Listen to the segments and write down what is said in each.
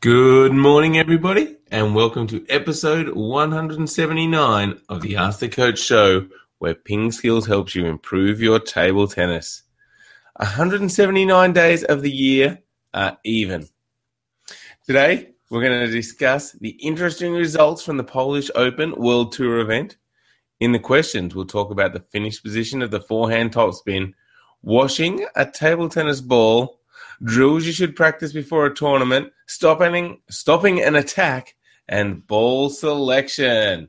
Good morning, everybody, and welcome to episode 179 of the Ask the Coach show, where Ping Skills helps you improve your table tennis. 179 days of the year are even. Today, we're going to discuss the interesting results from the Polish Open World Tour event. In the questions, we'll talk about the finished position of the forehand topspin, washing a table tennis ball drills you should practice before a tournament, stopping stopping an attack, and ball selection.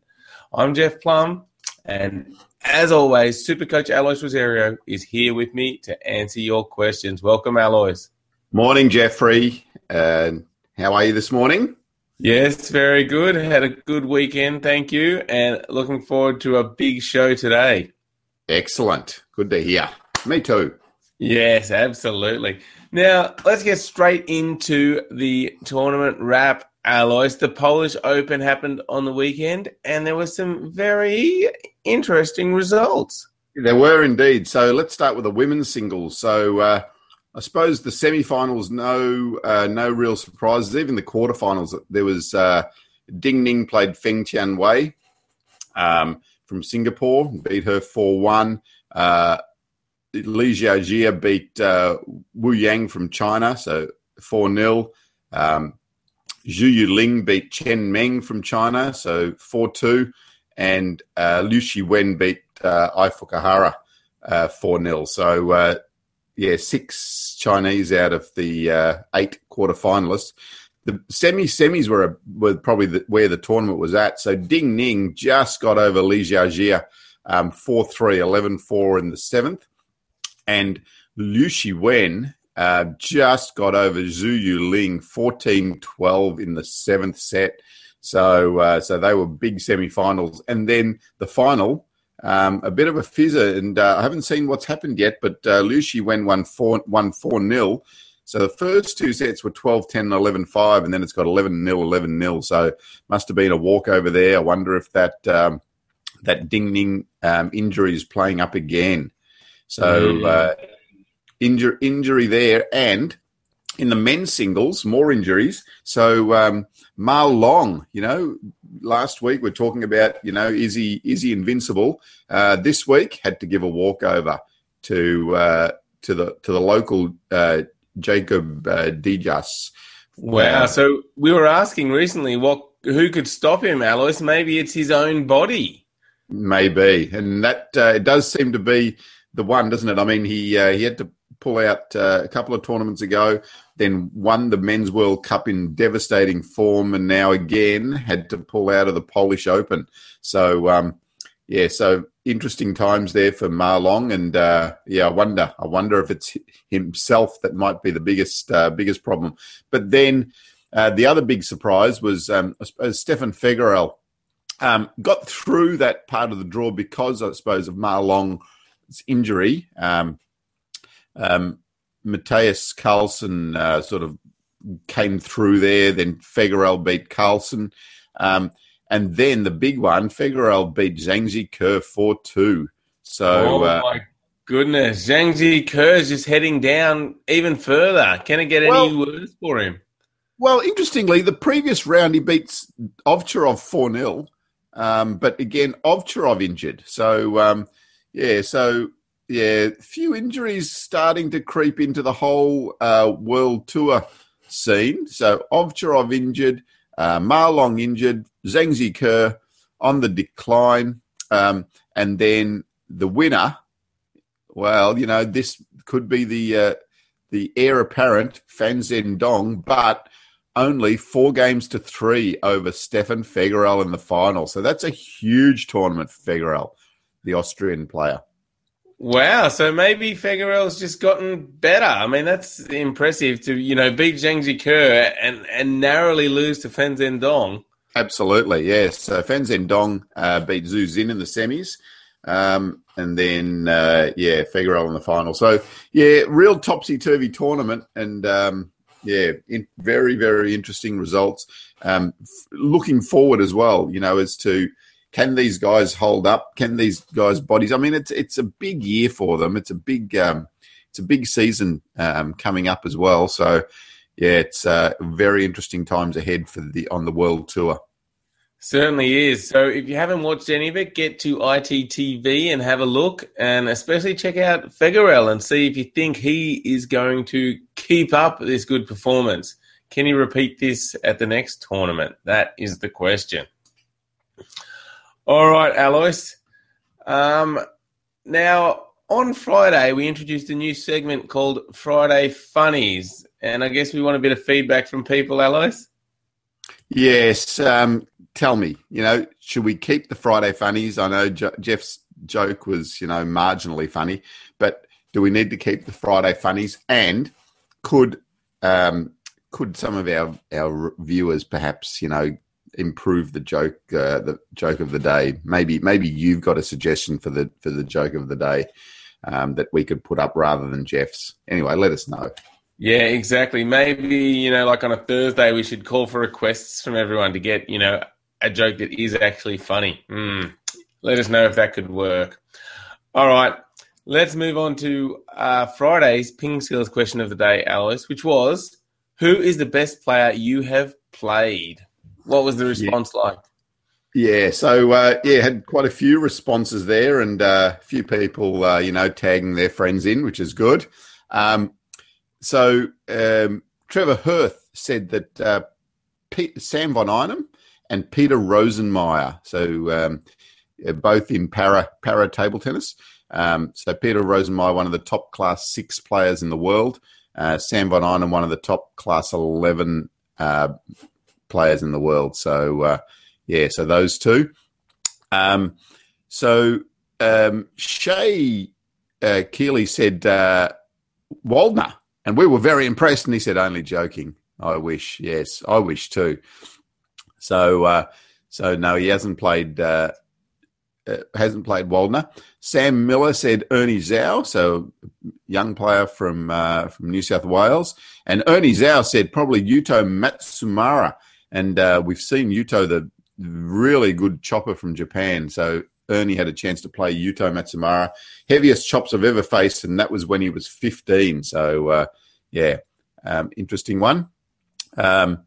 I'm Jeff Plumb, and as always, Super Coach Alois Rosario is here with me to answer your questions. Welcome, Alois. Morning, Jeffrey. Uh, how are you this morning? Yes, very good. Had a good weekend, thank you, and looking forward to a big show today. Excellent. Good to hear. Me too. Yes, absolutely. Now, let's get straight into the tournament wrap, Alois. The Polish Open happened on the weekend, and there were some very interesting results. There were indeed. So let's start with the women's singles. So uh, I suppose the semi-finals, no, uh, no real surprises. Even the quarterfinals, there was uh, Ding Ning played Feng Tian Wei um, from Singapore, beat her four one. Uh, Li Jiajia beat uh, Wu Yang from China, so 4 0. Um, Zhu Yuling beat Chen Meng from China, so 4 2. And uh, Liu Shiwen beat uh, Ai Fukuhara uh, 4 0. So, uh, yeah, six Chinese out of the uh, eight quarterfinalists. The semi semis were, were probably the, where the tournament was at. So Ding Ning just got over Li Jiajia um, 4 3, 11 4 in the seventh. And Liu Shiwen uh, just got over Zhu Yuling 14 12 in the seventh set. So, uh, so they were big semi-finals, and then the final, um, a bit of a fizzer. And uh, I haven't seen what's happened yet, but uh, Liu won four one four nil. So the first two sets were 12 10 11 5, and then it's got 11 0 11 0. So must have been a walkover there. I wonder if that um, that Ding Ning um, injury is playing up again. So uh, injury injury there, and in the men's singles, more injuries. So um, Ma Long, you know, last week we're talking about, you know, is he is he invincible? Uh, this week had to give a walkover to uh, to the to the local uh, Jacob uh, Dyjas. Wow! So we were asking recently, what who could stop him, Alois? Maybe it's his own body. Maybe, and that uh, it does seem to be the one, doesn't it? I mean, he uh, he had to pull out uh, a couple of tournaments ago, then won the Men's World Cup in devastating form, and now again had to pull out of the Polish Open. So, um, yeah, so interesting times there for Ma Long, and uh, yeah, I wonder, I wonder if it's himself that might be the biggest uh, biggest problem. But then uh, the other big surprise was, um, I suppose, Stefan Fegerl. Um, got through that part of the draw because, I suppose, of Ma Long injury, um, um, Mattias Karlsson uh, sort of came through there. Then Fegerl beat Karlsson. Um, and then the big one, Fegerl beat Zhang Jike 4 2. So, oh uh, my goodness. Zhang Jike is just heading down even further. Can it get well, any worse for him? Well, interestingly, the previous round he beats Ovcharov 4 0. Um, but again, Ovcharov injured. So, um, yeah, so yeah, few injuries starting to creep into the whole uh, world tour scene. So Ovcharov injured, uh, Ma Long injured, Zhang Jike on the decline, um, and then the winner. Well, you know this could be the uh, the heir apparent Fan Zhendong, but only four games to three over Stefan Fegerl in the final. So that's a huge tournament for Fegerl the Austrian player. Wow, so maybe Fegerl's just gotten better. I mean, that's impressive to you know beat Zhang Jike and and narrowly lose to Fan Zhendong. Absolutely, yes. So Fan Zhendong uh, beat Xu Xin in the semis, um, and then uh, yeah, Fegerl in the final. So yeah, real topsy turvy tournament, and um, yeah, in, very very interesting results. Um, f- looking forward as well, you know, as to can these guys hold up? Can these guys' bodies? I mean, it's it's a big year for them. It's a big um, it's a big season um, coming up as well. So, yeah, it's uh, very interesting times ahead for the on the world tour. Certainly is. So if you haven't watched any of it, get to ITTV and have a look, and especially check out Fegerl and see if you think he is going to keep up this good performance. Can he repeat this at the next tournament? That is the question. All right, Alois. Um, now, on Friday, we introduced a new segment called Friday Funnies. And I guess we want a bit of feedback from people, Alois. Yes. Um, tell me, you know, should we keep the Friday Funnies? I know jo- Jeff's joke was, you know, marginally funny, but do we need to keep the Friday Funnies? And could um, could some of our our viewers perhaps, you know, improve the joke uh, the joke of the day? Maybe maybe you've got a suggestion for the for the joke of the day um, that we could put up rather than Jeff's. Anyway, let us know. Yeah, exactly. Maybe, you know, like on a Thursday, we should call for requests from everyone to get, you know, a joke that is actually funny. Mm. Let us know if that could work. All right. Let's move on to uh, Friday's Ping Skills question of the day, Alois, which was Who is the best player you have played? What was the response yeah. like? Yeah, so uh, yeah, had quite a few responses there, and uh, a few people, uh, you know, tagging their friends in, which is good. Um, so um, Trevor Hirth said that uh, Pete, Sam von Einem and Peter Rosenmeyer, so um, both in para para table tennis. Um, so Peter Rosenmeyer, one of the top class six players in the world. Uh, Sam von Einem, one of the top class eleven uh, players in the world. So yeah, so those two. Um, so um, Shay uh, Keeley said uh, Waldner, and we were very impressed. And he said, "Only joking. I wish. Yes, I wish too." So, uh, so no, he hasn't played. Uh, uh, hasn't played Waldner. Sam Miller said Ernie Zhao, so young player from uh, from New South Wales, and Ernie Zhao said probably Yuto Matsumura, and uh, we've seen Yuto the really good chopper from Japan. So Ernie had a chance to play Yuto Matsumura. Heaviest chops I've ever faced, and that was when he was 15. So, uh, yeah, um, interesting one. Um,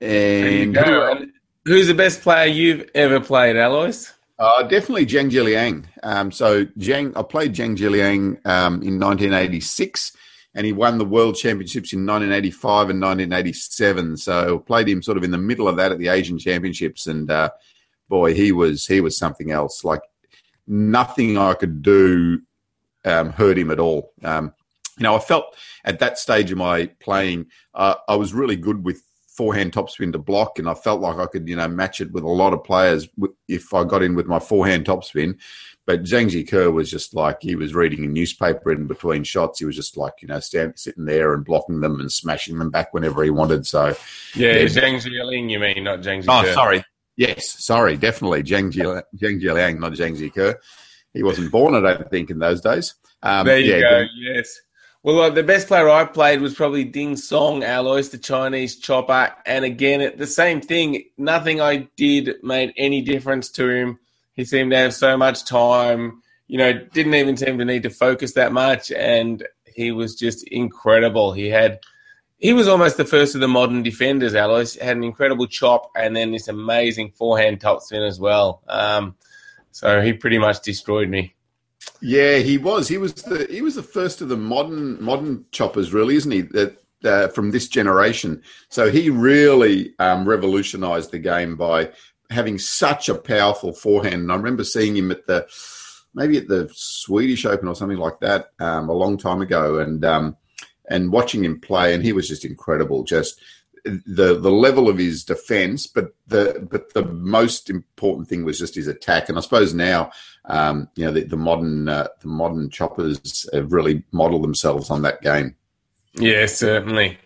and who, who's the best player you've ever played, Alois? Uh, definitely Jiang Jialiang. Um, so Zhang, I played Jiang Jialiang um, in 1986 and he won the world championships in 1985 and 1987. So played him sort of in the middle of that at the Asian Championships, and uh, boy, he was he was something else. Like nothing I could do um, hurt him at all. Um, you know, I felt at that stage of my playing, uh, I was really good with forehand topspin to block, and I felt like I could, you know, match it with a lot of players if I got in with my forehand topspin. But Zhang Jike was just like he was reading a newspaper in between shots. He was just like you know standing sitting there and blocking them and smashing them back whenever he wanted. So yeah, yeah. Jiang Jialiang, you mean not Zhang Jike? Oh, sorry. Yes, sorry, definitely Zhang Jie, Zhang not Zhang Jike. He wasn't born, I don't think, in those days. Um, there you yeah, go. Yes. Well, uh, the best player I played was probably Ding Song Alois, the Chinese chopper. And again, the same thing. Nothing I did made any difference to him. He seemed to have so much time, you know, didn't even seem to need to focus that much. And he was just incredible. He had, he was almost the first of the modern defenders, Alois. Had an incredible chop and then this amazing forehand topspin as well. Um, so he pretty much destroyed me. Yeah, he was. He was the he was the first of the modern modern choppers, really, isn't he? That uh, from this generation. So he really um, revolutionised the game by having such a powerful forehand. And I remember seeing him at the maybe at the Swedish Open or something like that um, a long time ago, and um, and watching him play, and he was just incredible. Just the the level of his defense, but the but the most important thing was just his attack. And I suppose now, um, you know, the, the modern uh, the modern choppers have really modelled themselves on that game. Yeah, certainly.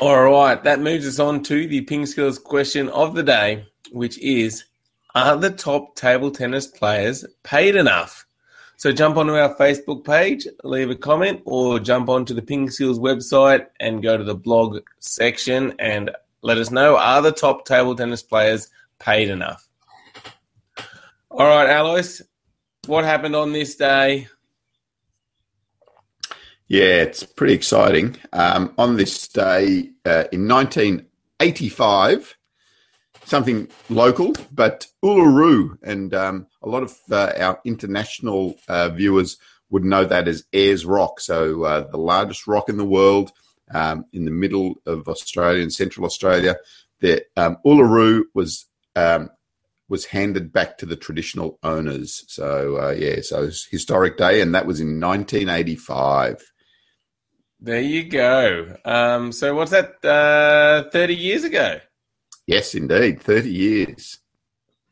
All right, that moves us on to the ping skills question of the day which is Are the top table tennis players paid enough? So jump onto our Facebook page, leave a comment, or jump onto the Ping Skills website and go to the blog section and let us know are the top table tennis players paid enough? All right, Alois, what happened on this day? Yeah, it's pretty exciting. Um, on this day uh, in 1985, something local, but Uluru, and um, a lot of uh, our international uh, viewers would know that as Ayers Rock. So, uh, the largest rock in the world um, in the middle of Australia and Central Australia. The um, Uluru was um, was handed back to the traditional owners. So uh, yeah, so historic day, and that was in 1985. There you go. Um, so what's that? Uh, Thirty years ago. Yes, indeed, 30 years.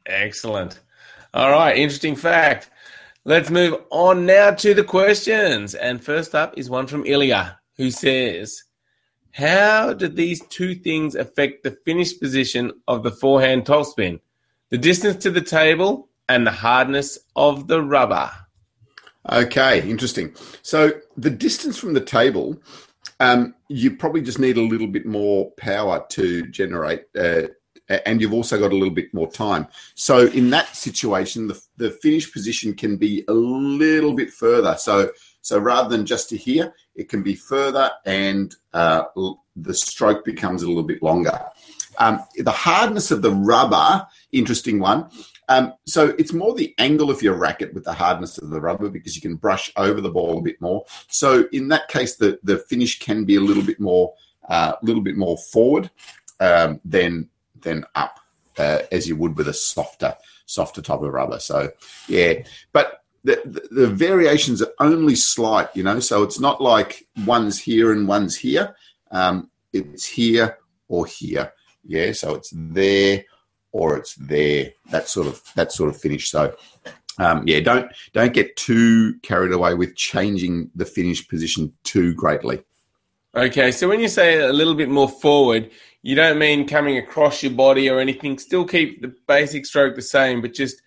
Excellent. All right, interesting fact. Let's move on now to the questions. And first up is one from Ilya, who says, How did these two things affect the finish position of the forehand topspin? The distance to the table and the hardness of the rubber. Okay, interesting. So the distance from the table, um, you probably just need a little bit more power to generate, uh, and you've also got a little bit more time. So in that situation, the, the finish position can be a little bit further. So so rather than just to here, it can be further, and uh, the stroke becomes a little bit longer. Um, the hardness of the rubber, interesting one. Um, so it's more the angle of your racket with the hardness of the rubber because you can brush over the ball a bit more. So in that case, the the finish can be a little bit more a uh, little bit more forward um, than than up uh, as you would with a softer softer type of rubber. So yeah, but the, the, the variations are only slight, you know. So it's not like one's here and one's here. Um, it's here or here. Yeah, so it's there or it's there. That sort of that sort of finish. So um, yeah, don't don't get too carried away with changing the finish position too greatly. Okay, so when you say a little bit more forward, you don't mean coming across your body or anything. Still keep the basic stroke the same, but just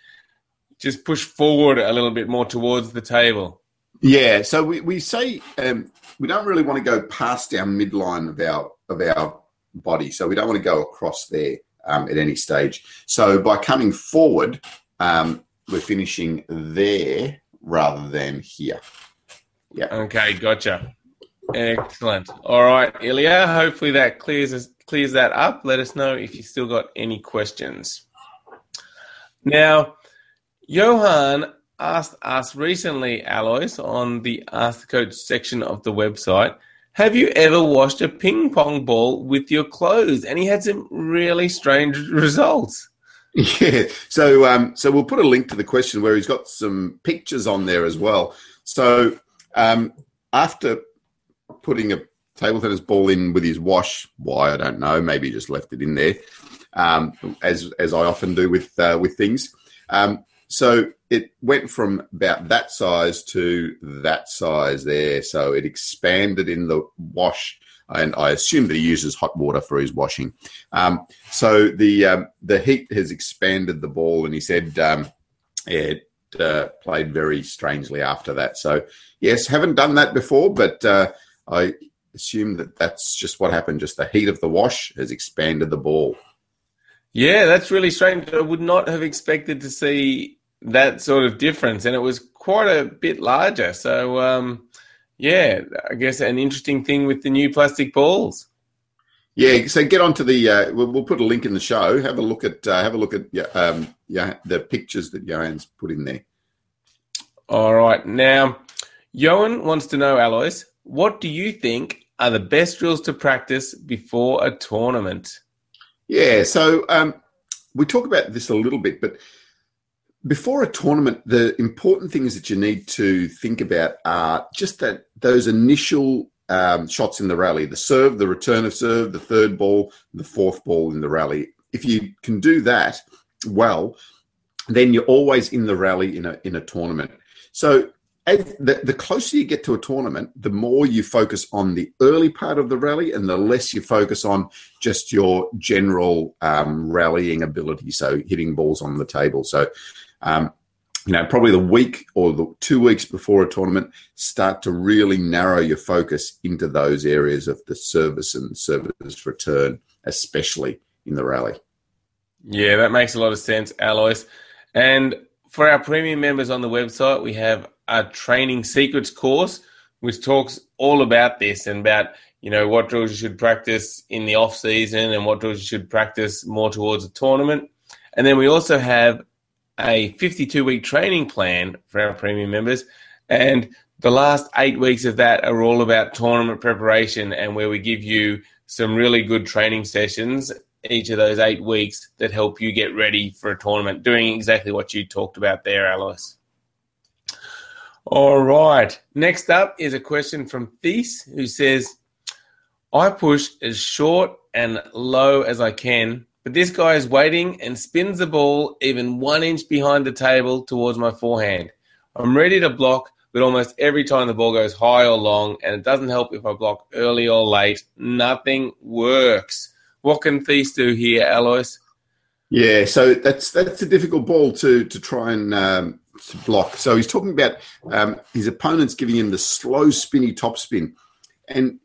just push forward a little bit more towards the table. Yeah, so we, we say um, we don't really want to go past our midline of our of our body, so we don't want to go across there um, at any stage. So by coming forward, um, we're finishing there rather than here. Yeah. Okay, gotcha. Excellent. All right, Ilya. Hopefully that clears clears that up. Let us know if you still got any questions. Now, Johan asked us recently, Alois, on the Ask the Coach section of the website, have you ever washed a ping pong ball with your clothes? And he had some really strange results. Yeah. So, um, so we'll put a link to the question where he's got some pictures on there as well. So, um, after putting a table tennis ball in with his wash, why I don't know. Maybe he just left it in there, um, as as I often do with uh, with things. Um, so it went from about that size to that size there. So it expanded in the wash, and I assume that he uses hot water for his washing. Um, so the um, the heat has expanded the ball, and he said um, it uh, played very strangely after that. So yes, haven't done that before, but uh, I assume that that's just what happened. Just the heat of the wash has expanded the ball. Yeah, that's really strange. I would not have expected to see that sort of difference, and it was quite a bit larger. So, um, yeah, I guess an interesting thing with the new plastic balls. Yeah, so get onto the. Uh, we'll, we'll, put a link in the show. Have a look at uh, have a look at um, yeah the pictures that Johan's put in there. All right, now Johan wants to know, Alois, what do you think are the best drills to practice before a tournament? Yeah, so um, we talk about this a little bit, but before a tournament, the important things that you need to think about are just that those initial um, shots in the rally, the serve, the return of serve, the third ball, the fourth ball in the rally. If you can do that well, then you're always in the rally in a in a tournament. So as the, the closer you get to a tournament, the more you focus on the early part of the rally and the less you focus on just your general um, rallying ability. So hitting balls on the table. So um, you know, probably the week or the two weeks before a tournament, start to really narrow your focus into those areas of the service and service return, especially in the rally. Yeah, that makes a lot of sense, Alois. And for our premium members on the website, we have a training secrets course which talks all about this and about you know what drills you should practice in the off season and what drills you should practice more towards a tournament. And then we also have a 52 week training plan for our premium members. And the last eight weeks of that are all about tournament preparation and where we give you some really good training sessions each of those eight weeks that help you get ready for a tournament, doing exactly what you talked about there, Alois. All right. Next up is a question from Thies who says, I push as short and low as I can, but this guy is waiting and spins the ball even one inch behind the table towards my forehand. I'm ready to block, but almost every time the ball goes high or long, and it doesn't help if I block early or late. Nothing works. What can Thies do here, Alois? Yeah, so that's that's a difficult ball to to try and um, to block. So he's talking about um, his opponent's giving him the slow spinny topspin, and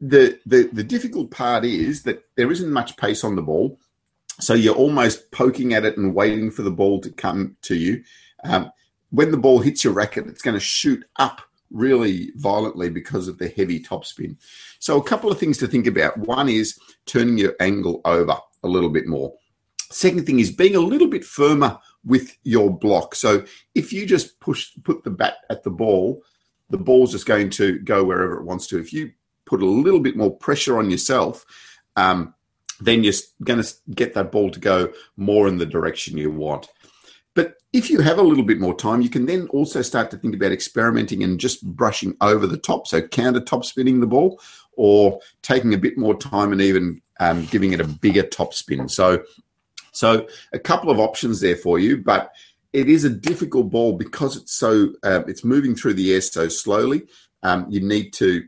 the the the difficult part is that there isn't much pace on the ball, so you're almost poking at it and waiting for the ball to come to you. Um, when the ball hits your racket, it's going to shoot up really violently because of the heavy topspin. So, a couple of things to think about. One is turning your angle over a little bit more. Second thing is being a little bit firmer with your block. So, if you just push, put the bat at the ball, the ball's just going to go wherever it wants to. If you put a little bit more pressure on yourself, um, then you're going to get that ball to go more in the direction you want. But if you have a little bit more time, you can then also start to think about experimenting and just brushing over the top. So counter top spinning the ball or taking a bit more time and even um, giving it a bigger top spin. So, so a couple of options there for you, but it is a difficult ball because it's so uh, it's moving through the air so slowly. Um, you need to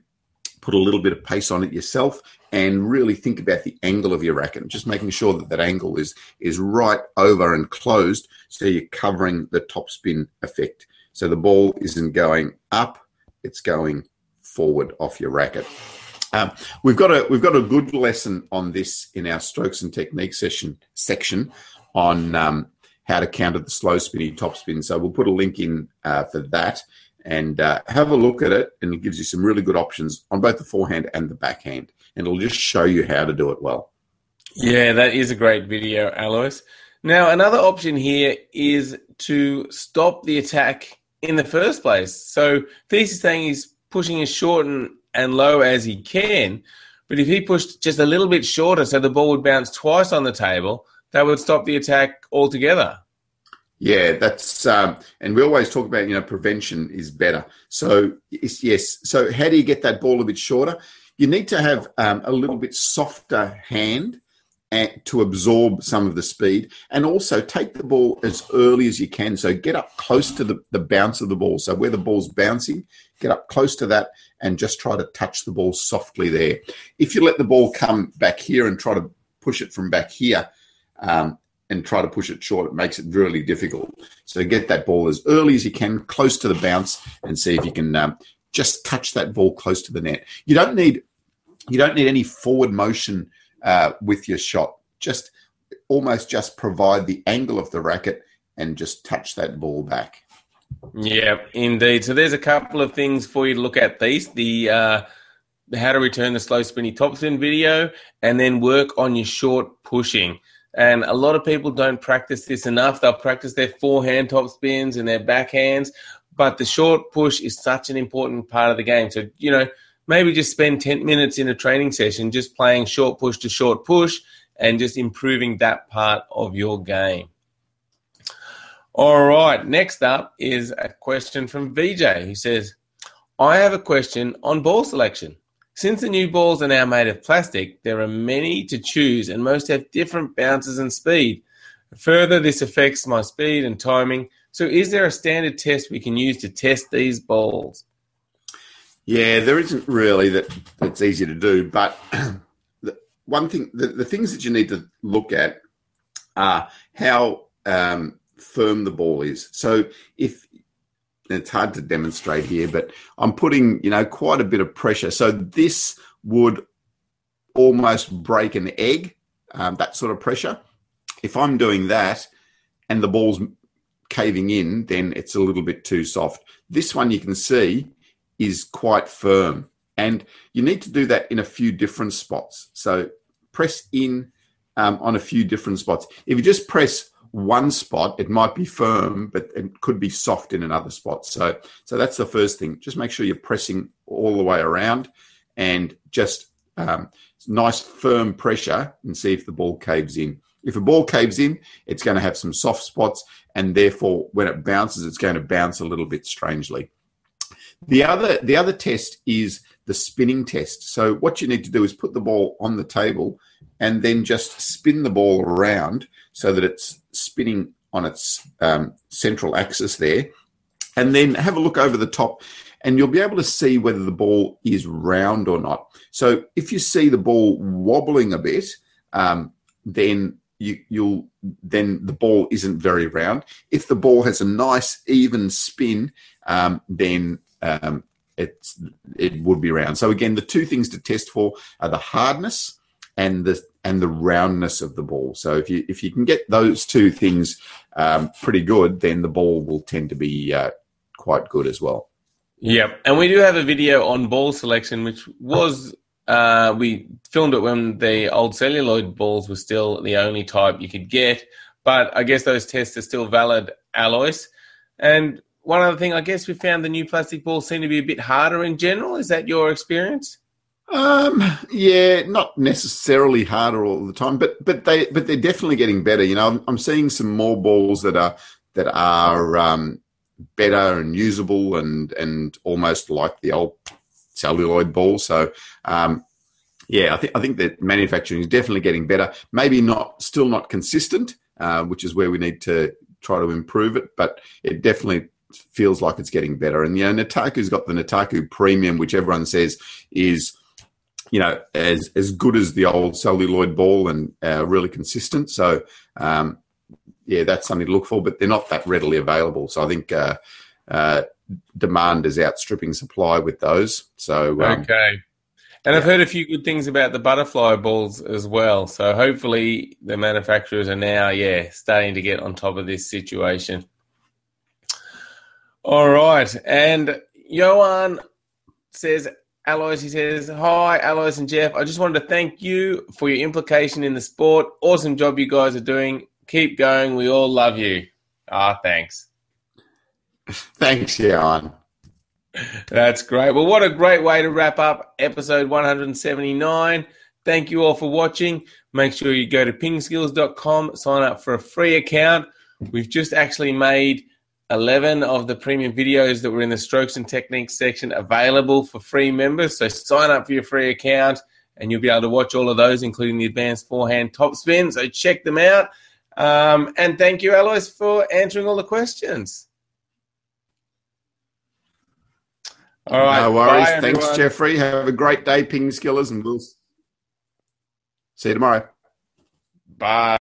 put a little bit of pace on it yourself and really think about the angle of your racket. Just making sure that that angle is is right over and closed so you're covering the topspin effect. So the ball isn't going up it's going forward off your racket. Um, we've got a we've got a good lesson on this in our strokes and technique session section on um, how to counter the slow spinny topspin so we'll put a link in uh, for that and uh, have a look at it and it gives you some really good options on both the forehand and the backhand and it'll just show you how to do it well. Yeah that is a great video alois. Now another option here is to stop the attack in the first place. So Thies is saying he's pushing as short and, and low as he can but if he pushed just a little bit shorter so the ball would bounce twice on the table that would stop the attack altogether yeah, that's um, and we always talk about you know prevention is better. So yes, so how do you get that ball a bit shorter? You need to have um, a little bit softer hand and, to absorb some of the speed, and also take the ball as early as you can. So get up close to the, the bounce of the ball. So where the ball's bouncing, get up close to that, and just try to touch the ball softly there. If you let the ball come back here and try to push it from back here. Um, and try to push it short, it makes it really difficult. So get that ball as early as you can, close to the bounce, and see if you can um, just touch that ball close to the net. You don't need you don't need any forward motion uh, with your shot. Just almost just provide the angle of the racket and just touch that ball back. Yeah, indeed. So there's a couple of things for you to look at. These the uh, how to return the slow spinny topspin video, and then work on your short pushing. And a lot of people don't practice this enough. They'll practice their forehand top spins and their backhands, but the short push is such an important part of the game. So, you know, maybe just spend 10 minutes in a training session just playing short push to short push and just improving that part of your game. All right, next up is a question from VJ who says, I have a question on ball selection. Since the new balls are now made of plastic, there are many to choose and most have different bounces and speed. Further, this affects my speed and timing. So, is there a standard test we can use to test these balls? Yeah, there isn't really that that's easy to do, but the one thing, the, the things that you need to look at are how um, firm the ball is. So, if it's hard to demonstrate here, but I'm putting, you know, quite a bit of pressure. So this would almost break an egg, um, that sort of pressure. If I'm doing that and the ball's caving in, then it's a little bit too soft. This one you can see is quite firm. And you need to do that in a few different spots. So press in um, on a few different spots. If you just press one spot, it might be firm, but it could be soft in another spot. So, so that's the first thing. Just make sure you're pressing all the way around and just um, nice firm pressure and see if the ball caves in. If a ball caves in, it's going to have some soft spots, and therefore, when it bounces, it's going to bounce a little bit strangely. The other, the other test is the spinning test. So, what you need to do is put the ball on the table and then just spin the ball around so that it's spinning on its um, central axis there. And then have a look over the top, and you'll be able to see whether the ball is round or not. So, if you see the ball wobbling a bit, um, then you, will then the ball isn't very round. If the ball has a nice even spin, um, then um, it's it would be round. So again, the two things to test for are the hardness and the and the roundness of the ball. So if you if you can get those two things um, pretty good, then the ball will tend to be uh, quite good as well. Yeah, and we do have a video on ball selection, which was uh, we filmed it when the old celluloid balls were still the only type you could get. But I guess those tests are still valid, Alois. And one other thing, I guess we found the new plastic balls seem to be a bit harder in general. Is that your experience? Um, yeah, not necessarily harder all the time, but but they but they're definitely getting better. You know, I'm, I'm seeing some more balls that are that are um, better and usable and and almost like the old celluloid ball. So um, yeah, I think I think that manufacturing is definitely getting better. Maybe not still not consistent, uh, which is where we need to try to improve it, but it definitely feels like it's getting better. And you know, Nittaku's got the Nittaku Premium, which everyone says is you know as as good as the old celluloid ball and uh, really consistent. So um, yeah, that's something to look for, but they're not that readily available. So I think. Uh, uh, demand is outstripping supply with those. So um, okay. And yeah. I've heard a few good things about the butterfly balls as well. So hopefully the manufacturers are now, yeah, starting to get on top of this situation. All right. And Johan says, Alois, he says, Hi, Alois and Jeff. I just wanted to thank you for your implication in the sport. Awesome job you guys are doing. Keep going. We all love you. Ah, thanks. Thanks, Johan. That's great. Well, what a great way to wrap up episode 179. Thank you all for watching. Make sure you go to pingskills.com, sign up for a free account. We've just actually made 11 of the premium videos that were in the strokes and techniques section available for free members. So sign up for your free account and you'll be able to watch all of those, including the advanced forehand top spin. So check them out. Um, and thank you, Alois, for answering all the questions. All right. No worries. Bye, Thanks, everyone. Jeffrey. Have a great day, Ping Skillers, and we'll see you tomorrow. Bye.